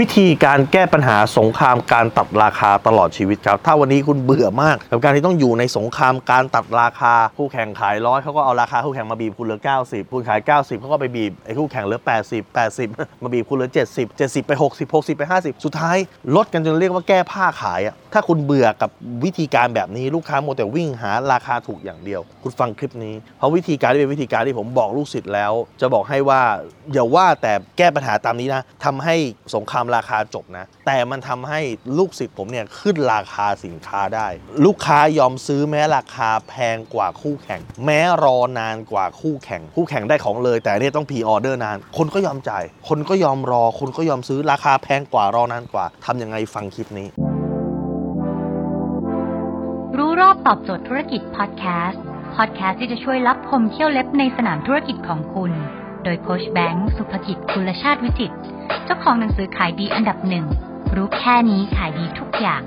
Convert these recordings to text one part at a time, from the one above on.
วิธีการแก้ปัญหาสงครามการตัดราคาตลอดชีวิตครับ ถ้าวันนี้คุณเบื่อมากกับการที่ต้องอยู่ในสงครามการตัดราคาคู่แข่งขายร้อยเขาก็เอาราคาคู่แข่งมาบีบคุณเหลือ 90 คุณขาย 90เขาก็ไปบีบไอ้คู่แข่งเหลือ 80 80 มาบีบคุณเหลือ 70 70 ไป 60 60 ไป 50 สุดท้ายลดกันจนเรียกว่าแก้ผ้าขายอะ ถ้าคุณเบื่อกับวิธีการแบบนี้ลูกค้าโมวแต่วิ่งหาราคาถูกอย่างเดียว คุณฟังคลิปนี้ เพราะวิธีการที่เป็นวิธีการที่ผมบอกลูกศิษย์แล้ว จะบอกให้ว่าอย่าว่าแต่แก้ปัญหาตามนี้นะทำให้สงครามราคาจบนะ แต่มันทำให้ลูกศิษย์ผมเนี่ยขึ้นราคาสินค้าได้ ลูกค้ายอมซื้อแม้ราคาแพงกว่าคู่แข่ง แม้รอนานกว่าคู่แข่ง คู่แข่งได้ของเลย แต่อันนี่ต้องพีออเดอร์นาน คนก็ยอมจ่าย คนก็ยอมรอ คนก็ยอมซื้อราคาแพงกว่ารอนานกว่าทำยังไงฟังคลิปนี้ รอบตอบโจทย์ธุรกิจพอดแคสต์ พอดแคสต์ที่จะช่วยรับพมเที่ยวเล็บในสนามธุรกิจของคุณ โดยโคชแบงค์สุภกิจคุลชาติวิจิต เจ้าของหนังสือขายดีอันดับหนึ่ง รู้แค่นี้ขายดีทุกอย่าง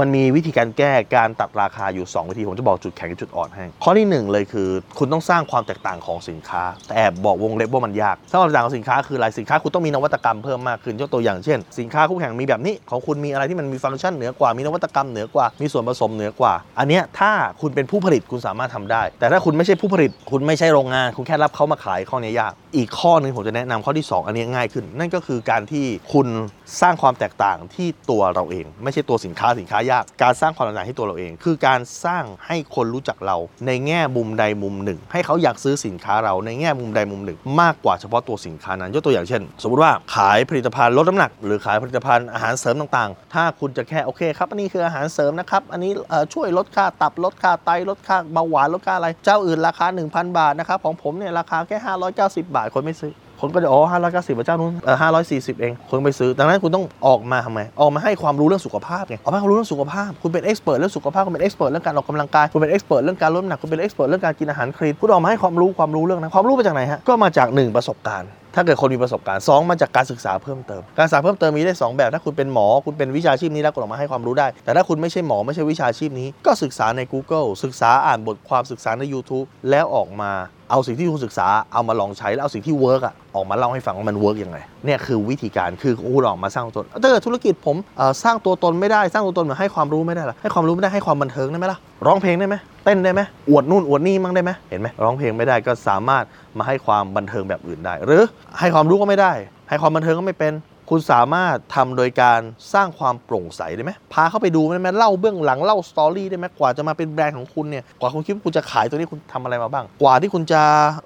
มันมีวิธีการแก้การตัดราคาอยู่ 2 วิธี ผมจะบอกจุดแข็งกับจุดอ่อนให้ ข้อที่ 1 เลยคือ คุณต้องสร้างความแตกต่างของสินค้า แต่แอบบอกวงเล็บว่ามันยากถ้าความแตกต่างของสินค้าคืออะไรสินค้าคุณต้องมีนวัตกรรมเพิ่มมากขึ้นยกตัวอย่างเช่น สินค้าคู่แข่งมีแบบนี้ของคุณมีอะไรที่มันมีฟังก์ชันเหนือกว่ามีนวัตกรรมเหนือกว่ามีส่วนผสมเหนือกว่า อันเนี้ยถ้าคุณเป็นผู้ผลิตคุณสามารถทำได้ แต่ถ้าคุณไม่ใช่ผู้ผลิต คุณไม่ใช่โรงงาน คุณแค่รับเขามาขายข้อนี้ยาก อีกข้อหนึงผมจะแนะนำข้อที่ 2 อันนี้ง่ายขึ้น นั่นก็คือการที่คุณสร้างความแตกต่างที่ตัวเราเอง ไม่ใช่ตัวสินค้าสินค้ายาก การสร้างความแตกต่างที่ตัวเราเอง คือการสร้างให้คนรู้จักเรา ในแง่มุมใดมุมหนึ่ง ให้เขาอยากซื้อสินค้าเราในแง่มุมใดมุมหนึ่ง มากกว่าเฉพาะตัวสินค้านั้น ยกตัวอย่างเช่น สมมติว่าขายผลิตภัณฑ์ลดน้ำหนัก หรือขายผลิตภัณฑ์อาหารเสริมต่างๆ ถ้าคุณจะแค่โอเคครับอันนี้คืออาหารเสริมนะครับอันนี้ช่วยลดค่าตับลดค่าไตลดค่าเบาหวานลดค่าอะไร เจ้าอื่นราคา 1,000 บาทนะครับของผมเนี่ยราคาแค่ 590 บาทคนไม่ซื้อ คนก็จะอ๋อห้าร้อยเก้าสิบเจ้านู้นเออห้าร้อยสี่สิบเอง คนไปซื้อ ดังนั้นคุณต้องออกมาทำไม ออกมาให้ความรู้เรื่องสุขภาพไง ออกมาให้ความรู้เรื่องสุขภาพ คุณเป็น expert เรื่องสุขภาพ คุณเป็น expert เรื่องการออกกำลังกาย คุณเป็น expert เรื่องการลดน้ำหนัก คุณเป็น expert เรื่องการกินอาหารคลีน คุณออกมาให้ความรู้ความรู้เรื่องนั้น ความรู้มาจากไหนฮะ ก็มาจากหนึ่งประสบการณ์ถ้าเกิดคนมีประสบการณ์สองมาจากการศึกษาเพิ่มเติม การศึกษาเพิ่มเติมมีได้ 2 แบบ ถ้าคุณเป็นหมอ คุณเป็นวิชาชีพนี้แล้วก็ออกมาให้ความรู้ได้ แต่ถ้าคุณไม่ใช่หมอไม่ใช่วิชาชีพนี้ ก็ศึกษาใน Google ศึกษาอ่านบทความศึกษาใน YouTube แล้วออกมา เอาสิ่งที่คุณศึกษาเอามาลองใช้แล้วเอาสิ่งที่ work อะออกมาเล่าให้ฟังว่ามัน work ยังไงเนี่ยคือวิธีการคือคุณออกมาสร้างตัวตนถ้าเกิดธุรกิจผมสร้างตัวตนไม่ได้สร้างตัวตนเหมือนให้ความรู้ไม่ได้ล่ะให้ความรู้ไม่ได้ให้ความบันเทิงได้ไหมล่ะร้องเพลงได้ไหมเต้นได้ไหมอวดนู่นอวดนี่มั่งได้ไหมเห็นไหมร้องเพลงไม่ได้ก็สามารถมาให้ความบันเทิงแบบอื่นได้ หรือให้ความรู้ก็ไม่ได้ ให้ความบันเทิงก็ไม่เป็น คุณสามารถทำโดยการสร้างความโปร่งใสได้ไหมพาเข้าไปดูได้ไหมเล่าเบื้องหลังเล่า story ได้ไหมกว่าจะมาเป็นแบรนด์ของคุณเนี่ยกว่าคุณคิดว่าคุณจะขายตัวนี้คุณทำอะไรมาบ้าง กว่าที่คุณจะ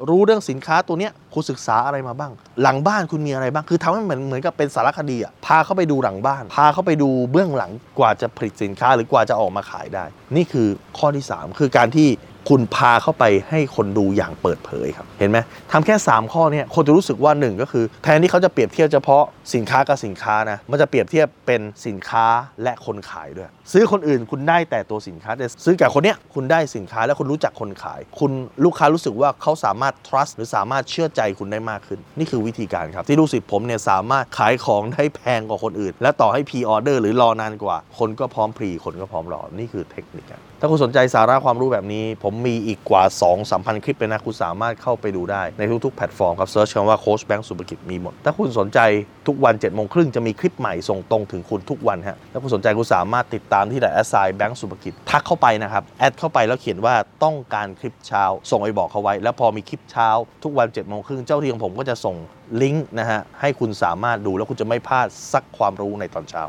รู้เรื่องสินค้าตัวเนี้ยคุณศึกษาอะไรมาบ้าง หลังบ้านคุณมีอะไรบ้าง คือทำให้เหมือนเหมือนกับเป็นสารคดีอะพาเข้าไปดูหลังบ้าน พาเข้าไปดูเบื้องหลังกว่าจะผลิตสินค้าหรือกว่าจะออกมาขายได้ นี่คือข้อที่ 3 คือการที่ คุณพาเข้าไปให้คนดูอย่างเปิดเผยครับ เห็นไหมทำแค่ 3 ข้อเนี่ยคนจะรู้สึกว่า 1 ก็คือ แทนที่เขาจะเปรียบเทียบเฉพาะสินค้ากับสินค้านะมันจะเปรียบเทียบเป็นสินค้าและคนขายด้วย ซื้อคนอื่นคุณได้แต่ตัวสินค้าแต่ซื้อกับคนเนี้ยคุณได้สินค้าและคุณรู้จักคนขาย คุณลูกค้ารู้สึกว่าเขาสามารถ trust หรือสามารถเชื่อใจคุณได้มากขึ้น นี่คือวิธีการครับ ที่ลูกศิษย์ผมเนี่ยสามารถขายของได้แพงกว่าคนอื่น และต่อให้ pre order หรือรอนานกว่า คนก็พร้อม pre คนก็พร้อมรอนี่คือเทคนิคครับถ้าคุณสนใจสาระความรู้แบบนี้ ผมมีอีกกว่า 2 3 0 0 0 คลิปเลยนะ คุณสามารถเข้าไปดูได้ในทุกๆ แพลตฟอร์มครับ search คำว่าโค้ชแบงค์สุภกิจมีหมด ถ้าคุณสนใจทุกวันเจ็ดโมงครึ่งจะมีคลิปใหม่ส่งตรงถึงคุณทุกวันฮะถ้าคุณสนใจคุณสามารถติดตามที่ LINE at sign แบงค์สุภกิจทักเข้าไปนะครับ add เข้าไปแล้วเขียนว่าต้องการคลิปเช้า ส่งไปบอกเขาไว้ แล้วพอมีคลิปเช้า ทุกวัน7จ็ดโมงครึ่งเจ้าที่ของผมก็จะส่งลิงก์นะฮะให้คุณสามารถดูแล้วคุณจะไม่พลาดสักความรู้ในตอนเช้า